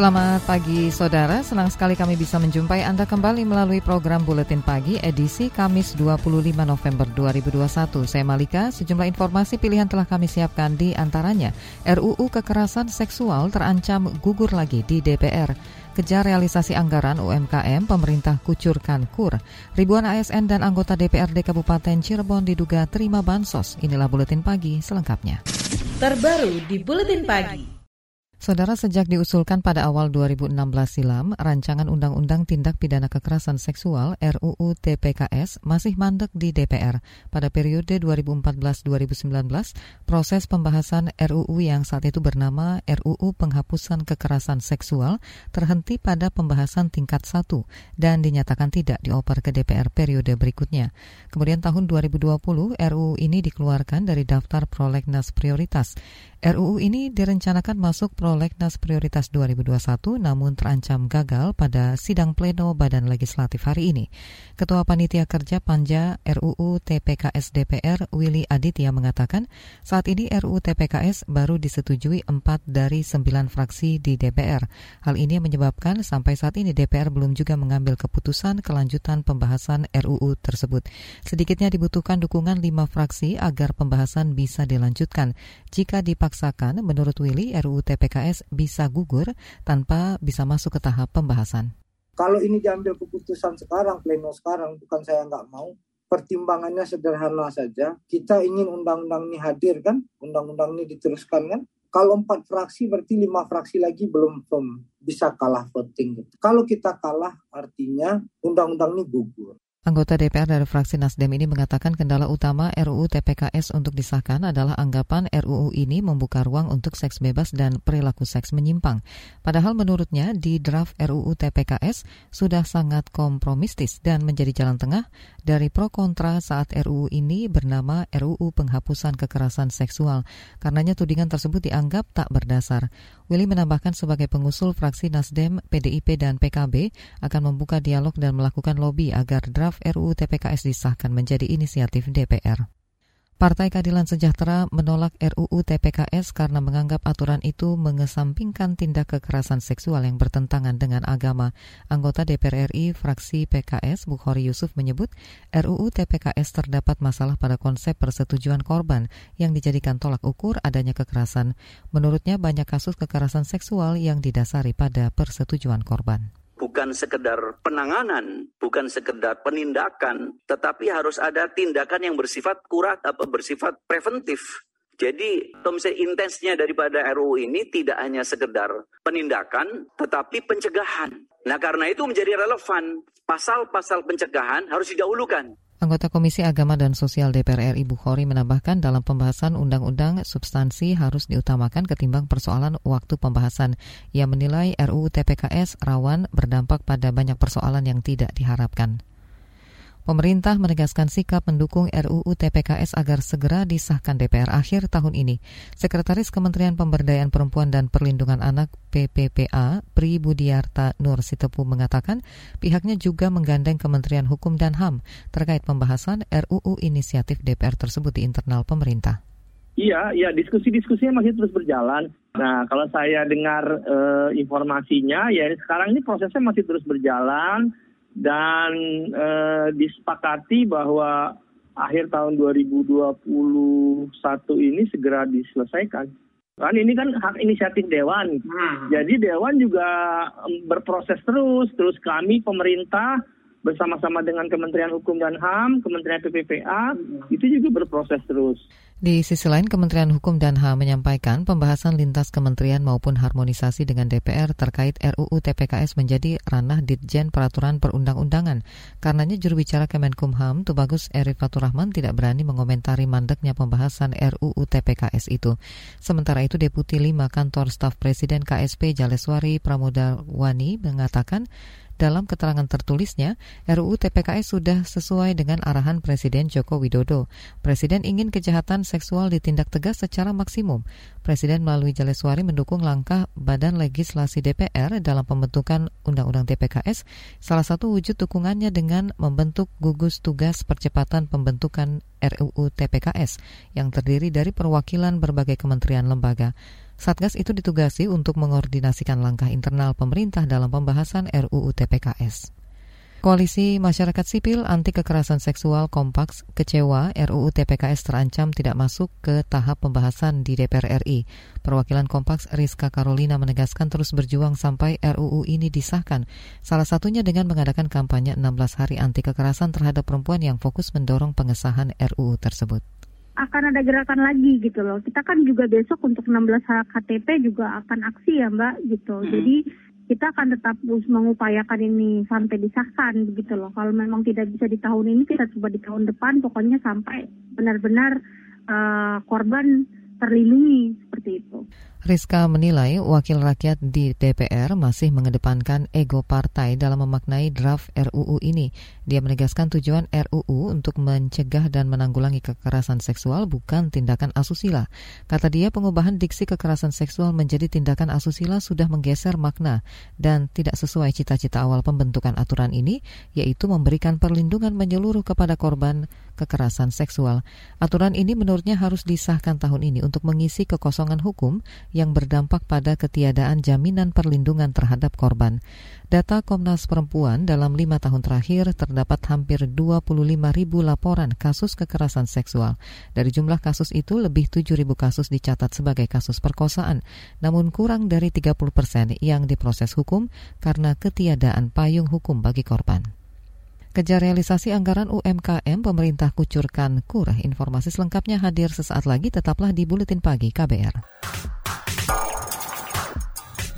Selamat pagi saudara, senang sekali kami bisa menjumpai Anda kembali melalui program Buletin Pagi edisi Kamis 25 November 2021. Saya Malika, sejumlah informasi pilihan telah kami siapkan di antaranya RUU Kekerasan Seksual terancam gugur lagi di DPR. Kejar realisasi anggaran UMKM, pemerintah kucurkan kur. Ribuan ASN dan anggota DPRD Kabupaten Cirebon diduga terima bansos. Inilah Buletin Pagi selengkapnya. Terbaru di Buletin Pagi. Saudara sejak diusulkan pada awal 2016 silam, rancangan Undang-Undang Tindak Pidana Kekerasan Seksual RUU TPKS masih mandek di DPR. Pada periode 2014-2019, proses pembahasan RUU yang saat itu bernama RUU Penghapusan Kekerasan Seksual terhenti pada pembahasan tingkat 1 dan dinyatakan tidak dioper ke DPR periode berikutnya. Kemudian tahun 2020, RUU ini dikeluarkan dari daftar prolegnas prioritas. RUU ini direncanakan masuk prolegnas prioritas 2021 namun terancam gagal pada sidang pleno Badan Legislatif hari ini. Ketua Panitia Kerja Panja RUU TPKS DPR Willy Aditya mengatakan saat ini RUU TPKS baru disetujui 4 dari 9 fraksi di DPR. Hal ini menyebabkan sampai saat ini DPR belum juga mengambil keputusan kelanjutan pembahasan RUU tersebut. Sedikitnya dibutuhkan dukungan 5 fraksi agar pembahasan bisa dilanjutkan. Jika dipakai dipaksakan, menurut Willy, RUU TPKS bisa gugur tanpa bisa masuk ke tahap pembahasan. Kalau ini diambil keputusan sekarang, pleno sekarang, bukan saya nggak mau, pertimbangannya sederhana saja. Kita ingin undang-undang ini hadir kan, undang-undang ini diteruskan kan. Kalau empat fraksi berarti lima fraksi lagi belum bisa kalah voting. Kalau kita kalah artinya undang-undang ini gugur. Anggota DPR dari fraksi Nasdem ini mengatakan kendala utama RUU TPKS untuk disahkan adalah anggapan RUU ini membuka ruang untuk seks bebas dan perilaku seks menyimpang. Padahal menurutnya di draft RUU TPKS sudah sangat kompromistis dan menjadi jalan tengah dari pro kontra saat RUU ini bernama RUU Penghapusan Kekerasan Seksual. Karenanya tudingan tersebut dianggap tak berdasar. Willy menambahkan sebagai pengusul fraksi Nasdem, PDIP, dan PKB akan membuka dialog dan melakukan lobby agar draft draft RUU TPKS disahkan menjadi inisiatif DPR. Partai Keadilan Sejahtera menolak RUU TPKS karena menganggap aturan itu mengesampingkan tindak kekerasan seksual yang bertentangan dengan agama. Anggota DPR RI fraksi PKS Bukhari Yusuf menyebut RUU TPKS terdapat masalah pada konsep persetujuan korban yang dijadikan tolak ukur adanya kekerasan. Menurutnya banyak kasus kekerasan seksual yang didasari pada persetujuan korban bukan sekedar penanganan, bukan sekedar penindakan, tetapi harus ada tindakan yang bersifat kurat apa bersifat preventif. Jadi, misalnya intensnya daripada RUU ini tidak hanya sekedar penindakan, tetapi pencegahan. Nah, karena itu menjadi relevan. Pasal-pasal pencegahan harus didahulukan. Anggota Komisi Agama dan Sosial DPR RI Bukhori menambahkan dalam pembahasan undang-undang substansi harus diutamakan ketimbang persoalan waktu pembahasan. Ia menilai RUU TPKS rawan berdampak pada banyak persoalan yang tidak diharapkan. Pemerintah menegaskan sikap mendukung RUU TPKS agar segera disahkan DPR akhir tahun ini. Sekretaris Kementerian Pemberdayaan Perempuan dan Perlindungan Anak PPPA, Pri Budiarta Nur Sitepu mengatakan pihaknya juga menggandeng Kementerian Hukum dan HAM terkait pembahasan RUU inisiatif DPR tersebut di internal pemerintah. Iya, iya diskusi-diskusinya masih terus berjalan. Nah, kalau saya dengar uh, informasinya, ya sekarang ini prosesnya masih terus berjalan dan eh, disepakati bahwa akhir tahun 2021 ini segera diselesaikan. Kan ini kan hak inisiatif dewan. Hmm. Jadi dewan juga berproses terus, terus kami pemerintah bersama-sama dengan Kementerian Hukum dan HAM, Kementerian PPPA, hmm. itu juga berproses terus. Di sisi lain, Kementerian Hukum dan HAM menyampaikan pembahasan lintas kementerian maupun harmonisasi dengan DPR terkait RUU TPKS menjadi ranah Ditjen Peraturan Perundang-undangan. Karenanya juru bicara Kemenkumham, Tubagus Eri Faturrahman tidak berani mengomentari mandeknya pembahasan RUU TPKS itu. Sementara itu, Deputi 5 Kantor Staf Presiden KSP Jaleswari Pramodawani mengatakan dalam keterangan tertulisnya, RUU TPKS sudah sesuai dengan arahan Presiden Joko Widodo. Presiden ingin kejahatan seksual ditindak tegas secara maksimum. Presiden melalui Jaleswari mendukung langkah Badan Legislasi DPR dalam pembentukan Undang-Undang TPKS. Salah satu wujud dukungannya dengan membentuk gugus tugas percepatan pembentukan RUU TPKS yang terdiri dari perwakilan berbagai kementerian lembaga. Satgas itu ditugasi untuk mengordinasikan langkah internal pemerintah dalam pembahasan RUU TPKS. Koalisi Masyarakat Sipil Anti Kekerasan Seksual Kompaks kecewa RUU TPKS terancam tidak masuk ke tahap pembahasan di DPR RI. Perwakilan Kompaks Rizka Karolina menegaskan terus berjuang sampai RUU ini disahkan. Salah satunya dengan mengadakan kampanye 16 hari anti kekerasan terhadap perempuan yang fokus mendorong pengesahan RUU tersebut akan ada gerakan lagi gitu loh. Kita kan juga besok untuk 16 KTP juga akan aksi ya Mbak gitu. Hmm. Jadi kita akan tetap mengupayakan ini sampai disahkan begitu loh. Kalau memang tidak bisa di tahun ini kita coba di tahun depan pokoknya sampai benar-benar uh, korban terlindungi seperti itu. Rizka menilai wakil rakyat di DPR masih mengedepankan ego partai dalam memaknai draft RUU ini. Dia menegaskan tujuan RUU untuk mencegah dan menanggulangi kekerasan seksual bukan tindakan asusila. Kata dia pengubahan diksi kekerasan seksual menjadi tindakan asusila sudah menggeser makna dan tidak sesuai cita-cita awal pembentukan aturan ini, yaitu memberikan perlindungan menyeluruh kepada korban kekerasan seksual. Aturan ini menurutnya harus disahkan tahun ini untuk mengisi kekosongan hukum yang berdampak pada ketiadaan jaminan perlindungan terhadap korban. Data Komnas Perempuan dalam lima tahun terakhir terdapat hampir 25 ribu laporan kasus kekerasan seksual. Dari jumlah kasus itu, lebih 7 ribu kasus dicatat sebagai kasus perkosaan, namun kurang dari 30 persen yang diproses hukum karena ketiadaan payung hukum bagi korban. Kejar realisasi anggaran UMKM, pemerintah kucurkan kur. Informasi selengkapnya hadir sesaat lagi, tetaplah di Buletin Pagi KBR.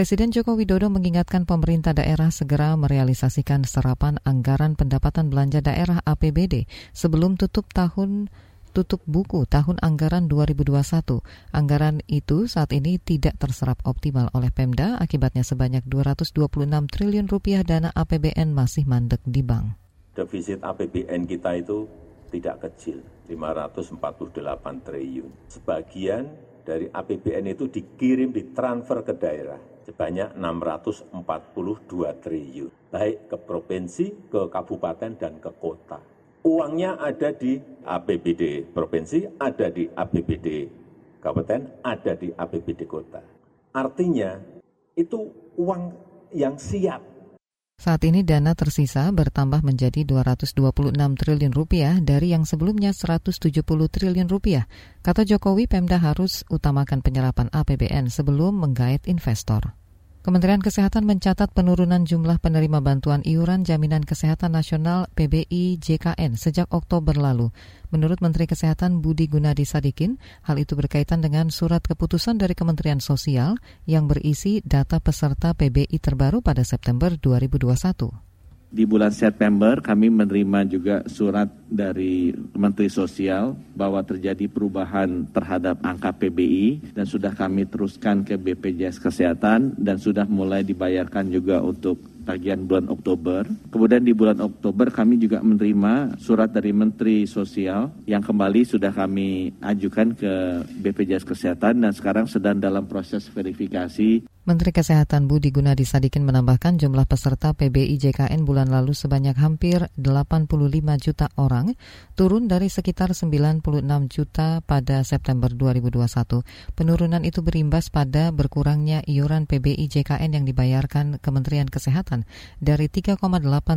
Presiden Joko Widodo mengingatkan pemerintah daerah segera merealisasikan serapan anggaran pendapatan belanja daerah APBD sebelum tutup tahun tutup buku tahun anggaran 2021. Anggaran itu saat ini tidak terserap optimal oleh Pemda, akibatnya sebanyak 226 triliun rupiah dana APBN masih mandek di bank. Defisit APBN kita itu tidak kecil, 548 triliun. Sebagian dari APBN itu dikirim ditransfer ke daerah sebanyak 642 triliun, baik ke provinsi, ke kabupaten, dan ke kota. Uangnya ada di APBD provinsi, ada di APBD kabupaten, ada di APBD kota. Artinya itu uang yang siap saat ini dana tersisa bertambah menjadi 226 triliun rupiah dari yang sebelumnya 170 triliun rupiah. Kata Jokowi, Pemda harus utamakan penyerapan APBN sebelum menggait investor. Kementerian Kesehatan mencatat penurunan jumlah penerima bantuan iuran jaminan kesehatan nasional PBI JKN sejak Oktober lalu. Menurut Menteri Kesehatan Budi Gunadi Sadikin, hal itu berkaitan dengan surat keputusan dari Kementerian Sosial yang berisi data peserta PBI terbaru pada September 2021 di bulan September kami menerima juga surat dari Menteri Sosial bahwa terjadi perubahan terhadap angka PBI dan sudah kami teruskan ke BPJS Kesehatan dan sudah mulai dibayarkan juga untuk tagihan bulan Oktober. Kemudian di bulan Oktober kami juga menerima surat dari Menteri Sosial yang kembali sudah kami ajukan ke BPJS Kesehatan dan sekarang sedang dalam proses verifikasi Menteri Kesehatan Budi Gunadi Sadikin menambahkan jumlah peserta PBI JKN bulan lalu sebanyak hampir 85 juta orang, turun dari sekitar 96 juta pada September 2021. Penurunan itu berimbas pada berkurangnya iuran PBI JKN yang dibayarkan Kementerian Kesehatan dari 3,8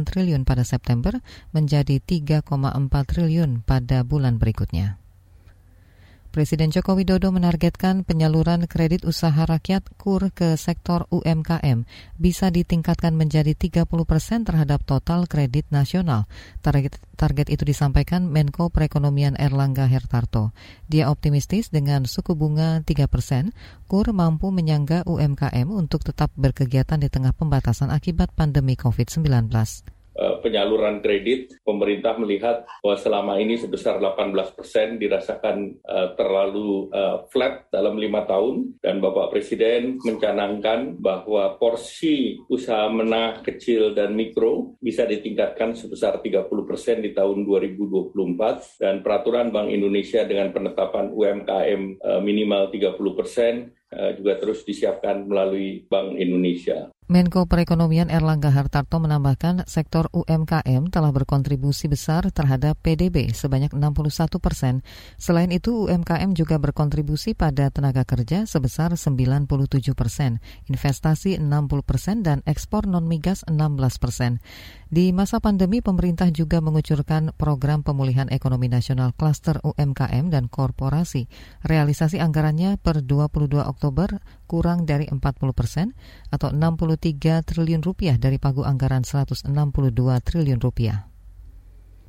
triliun pada September menjadi 3,4 triliun pada bulan berikutnya. Presiden Joko Widodo menargetkan penyaluran kredit usaha rakyat KUR ke sektor UMKM bisa ditingkatkan menjadi 30 persen terhadap total kredit nasional. Target, target itu disampaikan Menko Perekonomian Erlangga Hertarto. Dia optimistis dengan suku bunga 3 persen, KUR mampu menyangga UMKM untuk tetap berkegiatan di tengah pembatasan akibat pandemi COVID-19. Eh, penyaluran kredit, pemerintah melihat bahwa selama ini sebesar 18 persen dirasakan uh, terlalu uh, flat dalam lima tahun dan Bapak Presiden mencanangkan bahwa porsi usaha menengah kecil dan mikro bisa ditingkatkan sebesar 30 persen di tahun 2024 dan peraturan Bank Indonesia dengan penetapan UMKM uh, minimal 30 persen juga terus disiapkan melalui Bank Indonesia. Menko Perekonomian Erlangga Hartarto menambahkan sektor UMKM telah berkontribusi besar terhadap PDB sebanyak 61 persen. Selain itu, UMKM juga berkontribusi pada tenaga kerja sebesar 97 persen, investasi 60 persen, dan ekspor non-migas 16 persen. Di masa pandemi, pemerintah juga mengucurkan program pemulihan ekonomi nasional klaster UMKM dan korporasi. Realisasi anggarannya per 22 Oktober kurang dari 40 persen atau 63 triliun rupiah dari pagu anggaran 162 triliun rupiah.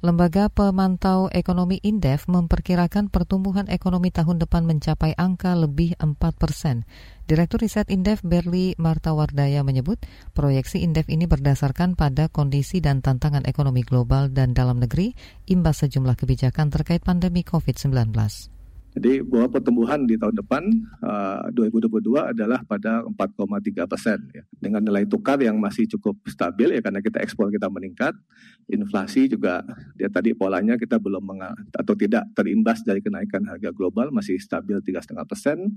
Lembaga Pemantau Ekonomi Indef memperkirakan pertumbuhan ekonomi tahun depan mencapai angka lebih 4 persen. Direktur Riset Indef Berli Martawardaya menyebut proyeksi Indef ini berdasarkan pada kondisi dan tantangan ekonomi global dan dalam negeri imbas sejumlah kebijakan terkait pandemi COVID-19. Jadi bahwa pertumbuhan di tahun depan uh, 2022 adalah pada 4,3 persen ya. dengan nilai tukar yang masih cukup stabil ya karena kita ekspor kita meningkat, inflasi juga dia tadi polanya kita belum atau tidak terimbas dari kenaikan harga global masih stabil tiga setengah persen,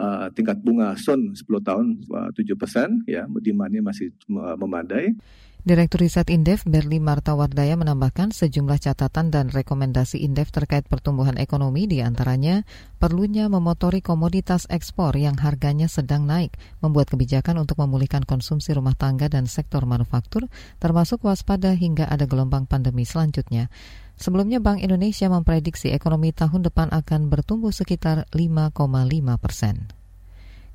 uh, tingkat bunga Sun 10 tahun uh, 7 persen ya demandnya masih memadai. Direktur Riset Indef Berli Martawardaya menambahkan sejumlah catatan dan rekomendasi Indef terkait pertumbuhan ekonomi di antaranya perlunya memotori komoditas ekspor yang harganya sedang naik, membuat kebijakan untuk memulihkan konsumsi rumah tangga dan sektor manufaktur, termasuk waspada hingga ada gelombang pandemi selanjutnya. Sebelumnya Bank Indonesia memprediksi ekonomi tahun depan akan bertumbuh sekitar 5,5 persen.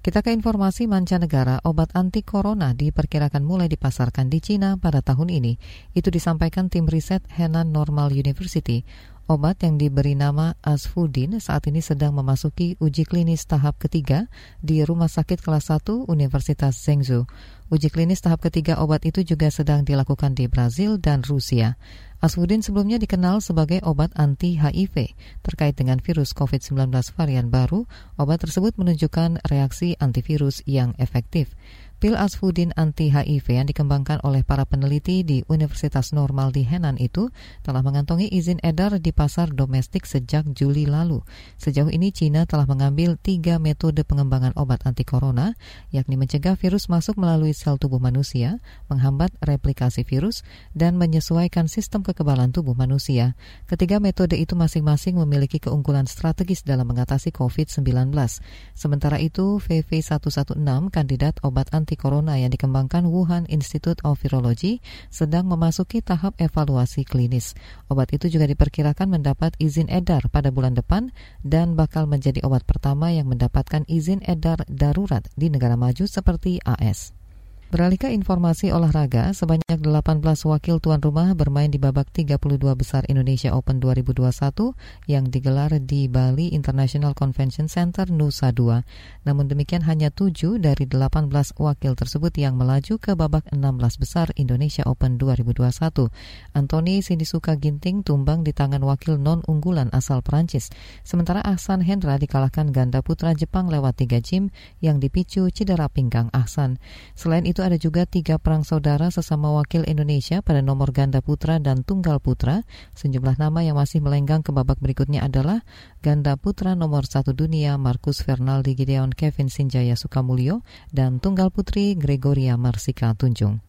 Kita ke informasi mancanegara, obat anti corona diperkirakan mulai dipasarkan di Cina pada tahun ini. Itu disampaikan tim riset Henan Normal University. Obat yang diberi nama Asfudin saat ini sedang memasuki uji klinis tahap ketiga di Rumah Sakit Kelas 1 Universitas Zhengzhou. Uji klinis tahap ketiga obat itu juga sedang dilakukan di Brazil dan Rusia. Aswudin sebelumnya dikenal sebagai obat anti-HIV. Terkait dengan virus COVID-19 varian baru, obat tersebut menunjukkan reaksi antivirus yang efektif. Pil Asfudin anti-HIV yang dikembangkan oleh para peneliti di Universitas Normal di Henan itu telah mengantongi izin edar di pasar domestik sejak Juli lalu. Sejauh ini China telah mengambil tiga metode pengembangan obat anti corona, yakni mencegah virus masuk melalui sel tubuh manusia, menghambat replikasi virus, dan menyesuaikan sistem kekebalan tubuh manusia. Ketiga metode itu masing-masing memiliki keunggulan strategis dalam mengatasi COVID-19. Sementara itu, VV116, kandidat obat anti anti corona yang dikembangkan Wuhan Institute of Virology sedang memasuki tahap evaluasi klinis. Obat itu juga diperkirakan mendapat izin edar pada bulan depan dan bakal menjadi obat pertama yang mendapatkan izin edar darurat di negara maju seperti AS. Beralih ke informasi olahraga, sebanyak 18 wakil tuan rumah bermain di babak 32 besar Indonesia Open 2021 yang digelar di Bali International Convention Center Nusa Dua. Namun demikian hanya 7 dari 18 wakil tersebut yang melaju ke babak 16 besar Indonesia Open 2021. Anthony Sinisuka Ginting tumbang di tangan wakil non-unggulan asal Perancis. Sementara Ahsan Hendra dikalahkan ganda putra Jepang lewat 3 gym yang dipicu cedera pinggang Ahsan. Selain itu ada juga tiga perang saudara sesama wakil Indonesia pada nomor ganda putra dan tunggal putra. Sejumlah nama yang masih melenggang ke babak berikutnya adalah ganda putra nomor satu dunia Marcus Fernaldi Gideon Kevin Sinjaya Sukamulyo dan tunggal putri Gregoria Marsika Tunjung.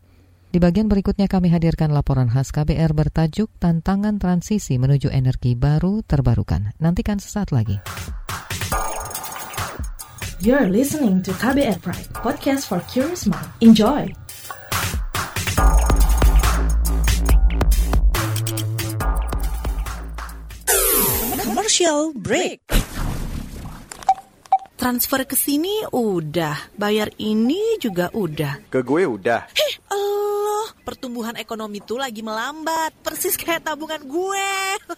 Di bagian berikutnya kami hadirkan laporan khas KBR bertajuk Tantangan Transisi Menuju Energi Baru Terbarukan. Nantikan sesaat lagi. You're listening to KBR Pride, podcast for curious mind. Enjoy! Commercial break. transfer ke sini udah, bayar ini juga udah. Ke gue udah. Heh, Allah, pertumbuhan ekonomi tuh lagi melambat, persis kayak tabungan gue.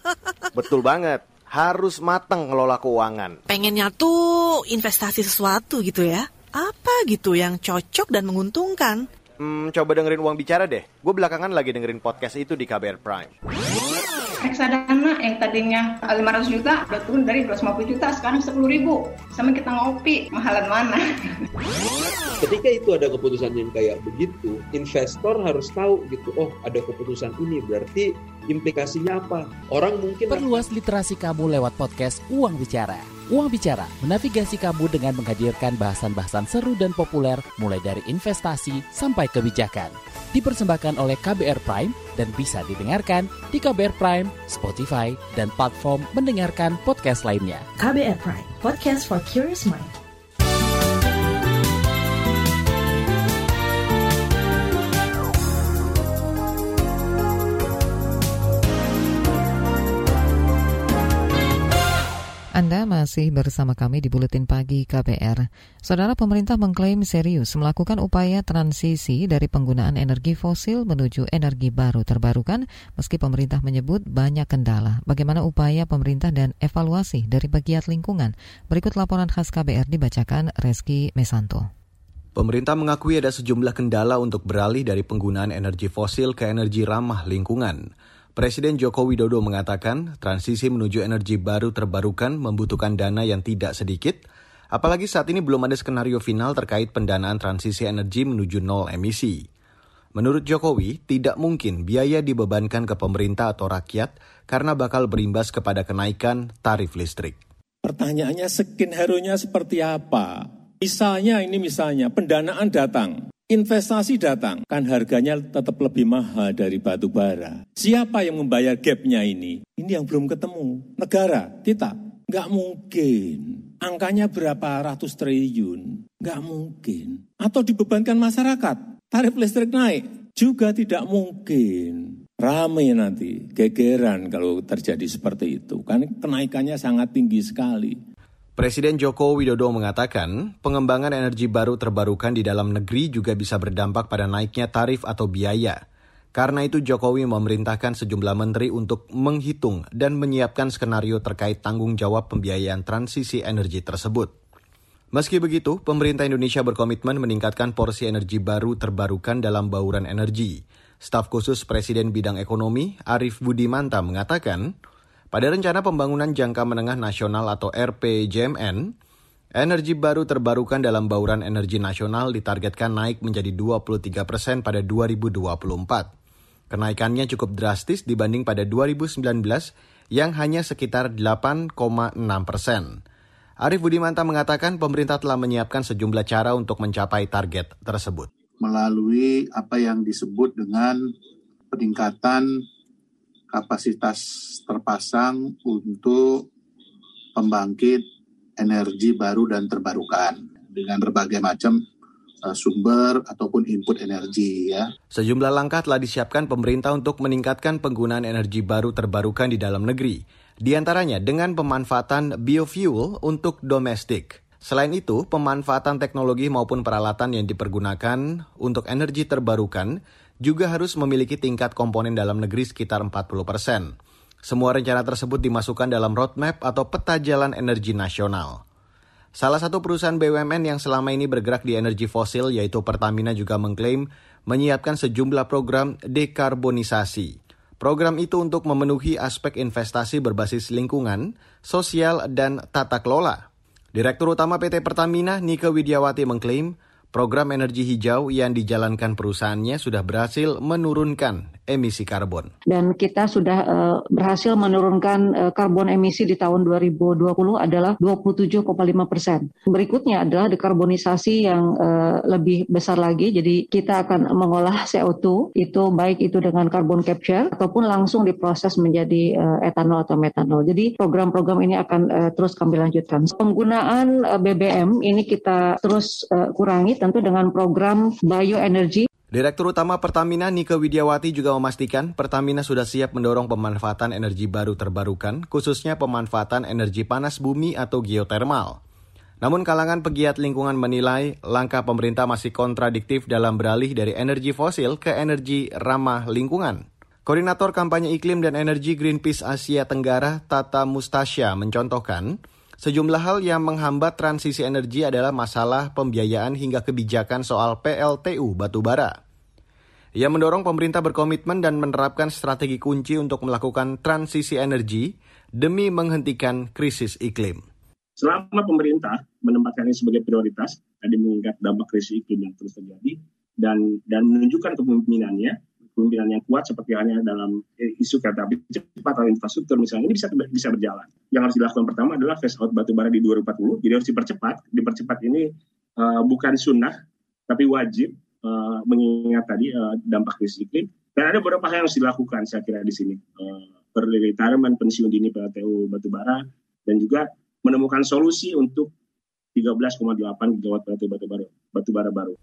Betul banget. Harus matang ngelola keuangan. Pengennya tuh investasi sesuatu gitu ya. Apa gitu yang cocok dan menguntungkan? Hmm, coba dengerin uang bicara deh. Gue belakangan lagi dengerin podcast itu di KBR Prime. reksadana yang tadinya 500 juta udah turun dari 250 juta sekarang 10 ribu sama kita ngopi mahalan mana Ketika itu ada keputusan yang kayak begitu, investor harus tahu gitu, oh ada keputusan ini berarti implikasinya apa? Orang mungkin Perluas literasi kamu lewat podcast Uang Bicara. Uang Bicara menavigasi kamu dengan menghadirkan bahasan-bahasan seru dan populer mulai dari investasi sampai kebijakan. Dipersembahkan oleh KBR Prime dan bisa didengarkan di KBR Prime, Spotify, dan platform mendengarkan podcast lainnya. KBR Prime, podcast for curious mind. Anda masih bersama kami di Buletin Pagi KBR. Saudara pemerintah mengklaim serius melakukan upaya transisi dari penggunaan energi fosil menuju energi baru terbarukan, meski pemerintah menyebut banyak kendala. Bagaimana upaya pemerintah dan evaluasi dari pegiat lingkungan? Berikut laporan khas KBR dibacakan Reski Mesanto. Pemerintah mengakui ada sejumlah kendala untuk beralih dari penggunaan energi fosil ke energi ramah lingkungan. Presiden Joko Widodo mengatakan transisi menuju energi baru terbarukan membutuhkan dana yang tidak sedikit, apalagi saat ini belum ada skenario final terkait pendanaan transisi energi menuju nol emisi. Menurut Jokowi, tidak mungkin biaya dibebankan ke pemerintah atau rakyat karena bakal berimbas kepada kenaikan tarif listrik. Pertanyaannya skenario-nya seperti apa? Misalnya ini misalnya pendanaan datang, investasi datang, kan harganya tetap lebih mahal dari batu bara. Siapa yang membayar gapnya ini? Ini yang belum ketemu. Negara, kita. Nggak mungkin. Angkanya berapa ratus triliun? Nggak mungkin. Atau dibebankan masyarakat. Tarif listrik naik? Juga tidak mungkin. Rame nanti, gegeran kalau terjadi seperti itu. Kan kenaikannya sangat tinggi sekali. Presiden Joko Widodo mengatakan, pengembangan energi baru terbarukan di dalam negeri juga bisa berdampak pada naiknya tarif atau biaya. Karena itu Jokowi memerintahkan sejumlah menteri untuk menghitung dan menyiapkan skenario terkait tanggung jawab pembiayaan transisi energi tersebut. Meski begitu, pemerintah Indonesia berkomitmen meningkatkan porsi energi baru terbarukan dalam bauran energi. Staf khusus Presiden Bidang Ekonomi, Arief Budimanta mengatakan, pada rencana pembangunan jangka menengah nasional atau RPJMN, energi baru terbarukan dalam bauran energi nasional ditargetkan naik menjadi 23 persen pada 2024. Kenaikannya cukup drastis dibanding pada 2019 yang hanya sekitar 8,6 persen. Arief Budimanta mengatakan pemerintah telah menyiapkan sejumlah cara untuk mencapai target tersebut. Melalui apa yang disebut dengan peningkatan kapasitas terpasang untuk pembangkit energi baru dan terbarukan dengan berbagai macam uh, sumber ataupun input energi ya. Sejumlah langkah telah disiapkan pemerintah untuk meningkatkan penggunaan energi baru terbarukan di dalam negeri. Di antaranya dengan pemanfaatan biofuel untuk domestik. Selain itu, pemanfaatan teknologi maupun peralatan yang dipergunakan untuk energi terbarukan juga harus memiliki tingkat komponen dalam negeri sekitar 40 persen. Semua rencana tersebut dimasukkan dalam roadmap atau peta jalan energi nasional. Salah satu perusahaan BUMN yang selama ini bergerak di energi fosil yaitu Pertamina juga mengklaim menyiapkan sejumlah program dekarbonisasi. Program itu untuk memenuhi aspek investasi berbasis lingkungan, sosial, dan tata kelola. Direktur Utama PT Pertamina, Nike Widiawati mengklaim Program energi hijau yang dijalankan perusahaannya sudah berhasil menurunkan emisi karbon. Dan kita sudah uh, berhasil menurunkan uh, karbon emisi di tahun 2020 adalah 27,5 persen. Berikutnya adalah dekarbonisasi yang uh, lebih besar lagi. Jadi kita akan mengolah CO2 itu baik itu dengan carbon capture ataupun langsung diproses menjadi uh, etanol atau metanol. Jadi program-program ini akan uh, terus kami lanjutkan. Penggunaan uh, BBM ini kita terus uh, kurangi tentu dengan program bioenergi. Direktur Utama Pertamina Nike Widiawati juga memastikan Pertamina sudah siap mendorong pemanfaatan energi baru terbarukan, khususnya pemanfaatan energi panas bumi atau geotermal. Namun kalangan pegiat lingkungan menilai langkah pemerintah masih kontradiktif dalam beralih dari energi fosil ke energi ramah lingkungan. Koordinator kampanye iklim dan energi Greenpeace Asia Tenggara, Tata Mustasya, mencontohkan, sejumlah hal yang menghambat transisi energi adalah masalah pembiayaan hingga kebijakan soal PLTU batubara. Ia mendorong pemerintah berkomitmen dan menerapkan strategi kunci untuk melakukan transisi energi demi menghentikan krisis iklim. Selama pemerintah menempatkan ini sebagai prioritas, tadi mengingat dampak krisis iklim yang terus terjadi, dan dan menunjukkan kepemimpinannya, kepemimpinan yang kuat seperti halnya dalam isu kereta api cepat atau infrastruktur misalnya ini bisa bisa berjalan. Yang harus dilakukan pertama adalah phase out batu bara di 2040, jadi harus dipercepat. Dipercepat ini uh, bukan sunnah, tapi wajib uh, mengingat tadi uh, dampak krisis iklim. Dan ada beberapa hal yang harus dilakukan saya kira di sini. Uh, early retirement, pensiun dini PLTU batubara, dan juga menemukan solusi untuk 13,8 gigawatt batu batu batu bara baru.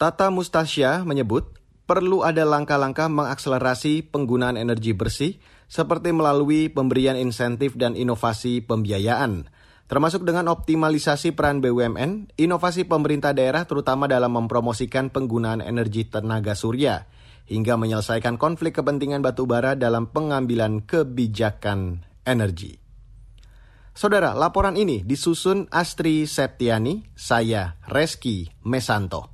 Tata Mustasya menyebut perlu ada langkah-langkah mengakselerasi penggunaan energi bersih seperti melalui pemberian insentif dan inovasi pembiayaan. Termasuk dengan optimalisasi peran BUMN, inovasi pemerintah daerah terutama dalam mempromosikan penggunaan energi tenaga surya, hingga menyelesaikan konflik kepentingan batubara dalam pengambilan kebijakan energi. Saudara, laporan ini disusun Astri Septiani, saya Reski Mesanto.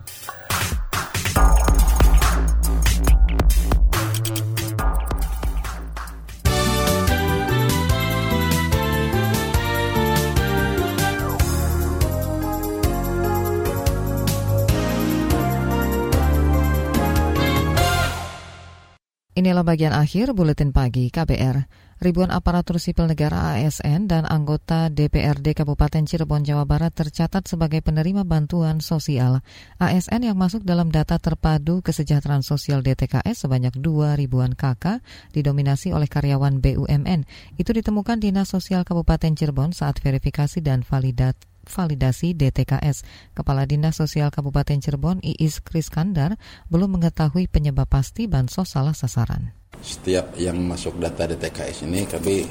Inilah bagian akhir buletin pagi KBR. Ribuan aparatur sipil negara ASN dan anggota DPRD Kabupaten Cirebon, Jawa Barat tercatat sebagai penerima bantuan sosial. ASN yang masuk dalam data terpadu kesejahteraan sosial DTKS sebanyak 2 ribuan KK didominasi oleh karyawan BUMN. Itu ditemukan Dinas Sosial Kabupaten Cirebon saat verifikasi dan validat validasi DTKS. Kepala Dinas Sosial Kabupaten Cirebon Iis Kriskandar belum mengetahui penyebab pasti bansos salah sasaran. Setiap yang masuk data DTKS ini kami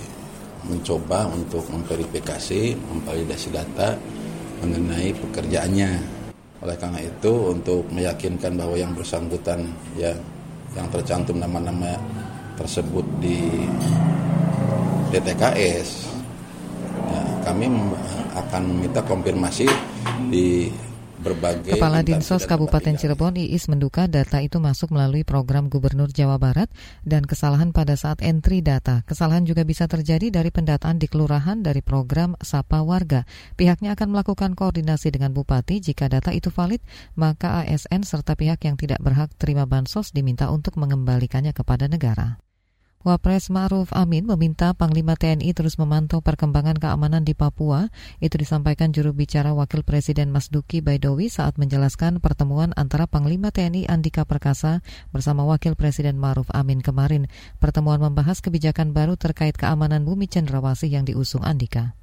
mencoba untuk memverifikasi, memvalidasi data mengenai pekerjaannya. Oleh karena itu untuk meyakinkan bahwa yang bersangkutan ya yang tercantum nama-nama tersebut di DTKS ya, kami akan meminta konfirmasi di berbagai Kepala Dinsos Kabupaten Cirebon Iis menduga data itu masuk melalui program Gubernur Jawa Barat dan kesalahan pada saat entry data. Kesalahan juga bisa terjadi dari pendataan di kelurahan dari program Sapa Warga. Pihaknya akan melakukan koordinasi dengan Bupati jika data itu valid, maka ASN serta pihak yang tidak berhak terima bansos diminta untuk mengembalikannya kepada negara. Wapres Ma'ruf Amin meminta Panglima TNI terus memantau perkembangan keamanan di Papua. Itu disampaikan juru bicara Wakil Presiden Mas Duki Baidowi saat menjelaskan pertemuan antara Panglima TNI Andika Perkasa bersama Wakil Presiden Ma'ruf Amin kemarin. Pertemuan membahas kebijakan baru terkait keamanan bumi cendrawasih yang diusung Andika.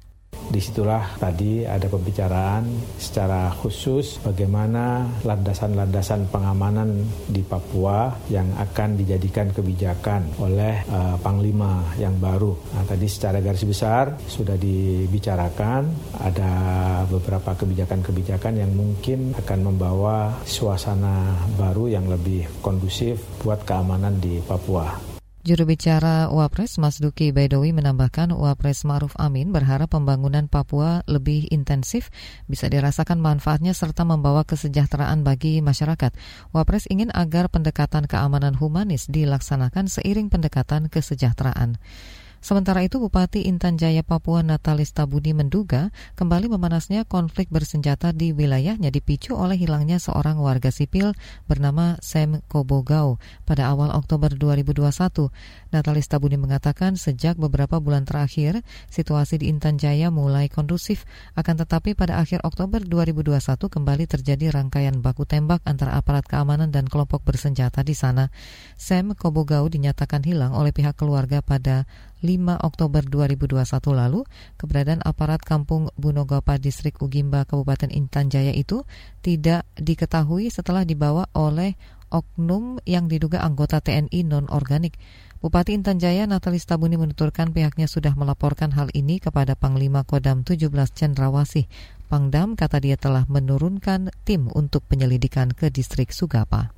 Di situlah tadi ada pembicaraan secara khusus bagaimana landasan-landasan pengamanan di Papua yang akan dijadikan kebijakan oleh uh, Panglima yang baru. Nah, tadi secara garis besar sudah dibicarakan ada beberapa kebijakan-kebijakan yang mungkin akan membawa suasana baru yang lebih kondusif buat keamanan di Papua. Juru bicara Wapres Mas Duki Baidowi menambahkan Wapres Maruf Amin berharap pembangunan Papua lebih intensif bisa dirasakan manfaatnya serta membawa kesejahteraan bagi masyarakat. Wapres ingin agar pendekatan keamanan humanis dilaksanakan seiring pendekatan kesejahteraan. Sementara itu Bupati Intan Jaya Papua Natalis Tabudi menduga kembali memanasnya konflik bersenjata di wilayahnya dipicu oleh hilangnya seorang warga sipil bernama Sam Kobogau pada awal Oktober 2021. Natalis Tabudi mengatakan sejak beberapa bulan terakhir situasi di Intan Jaya mulai kondusif akan tetapi pada akhir Oktober 2021 kembali terjadi rangkaian baku tembak antara aparat keamanan dan kelompok bersenjata di sana. Sam Kobogau dinyatakan hilang oleh pihak keluarga pada 5 Oktober 2021 lalu, keberadaan aparat kampung Bunogapa Distrik Ugimba Kabupaten Intan Jaya itu tidak diketahui setelah dibawa oleh oknum yang diduga anggota TNI non-organik. Bupati Intan Jaya Natalis Tabuni menuturkan pihaknya sudah melaporkan hal ini kepada Panglima Kodam 17 Cendrawasih. Pangdam kata dia telah menurunkan tim untuk penyelidikan ke distrik Sugapa.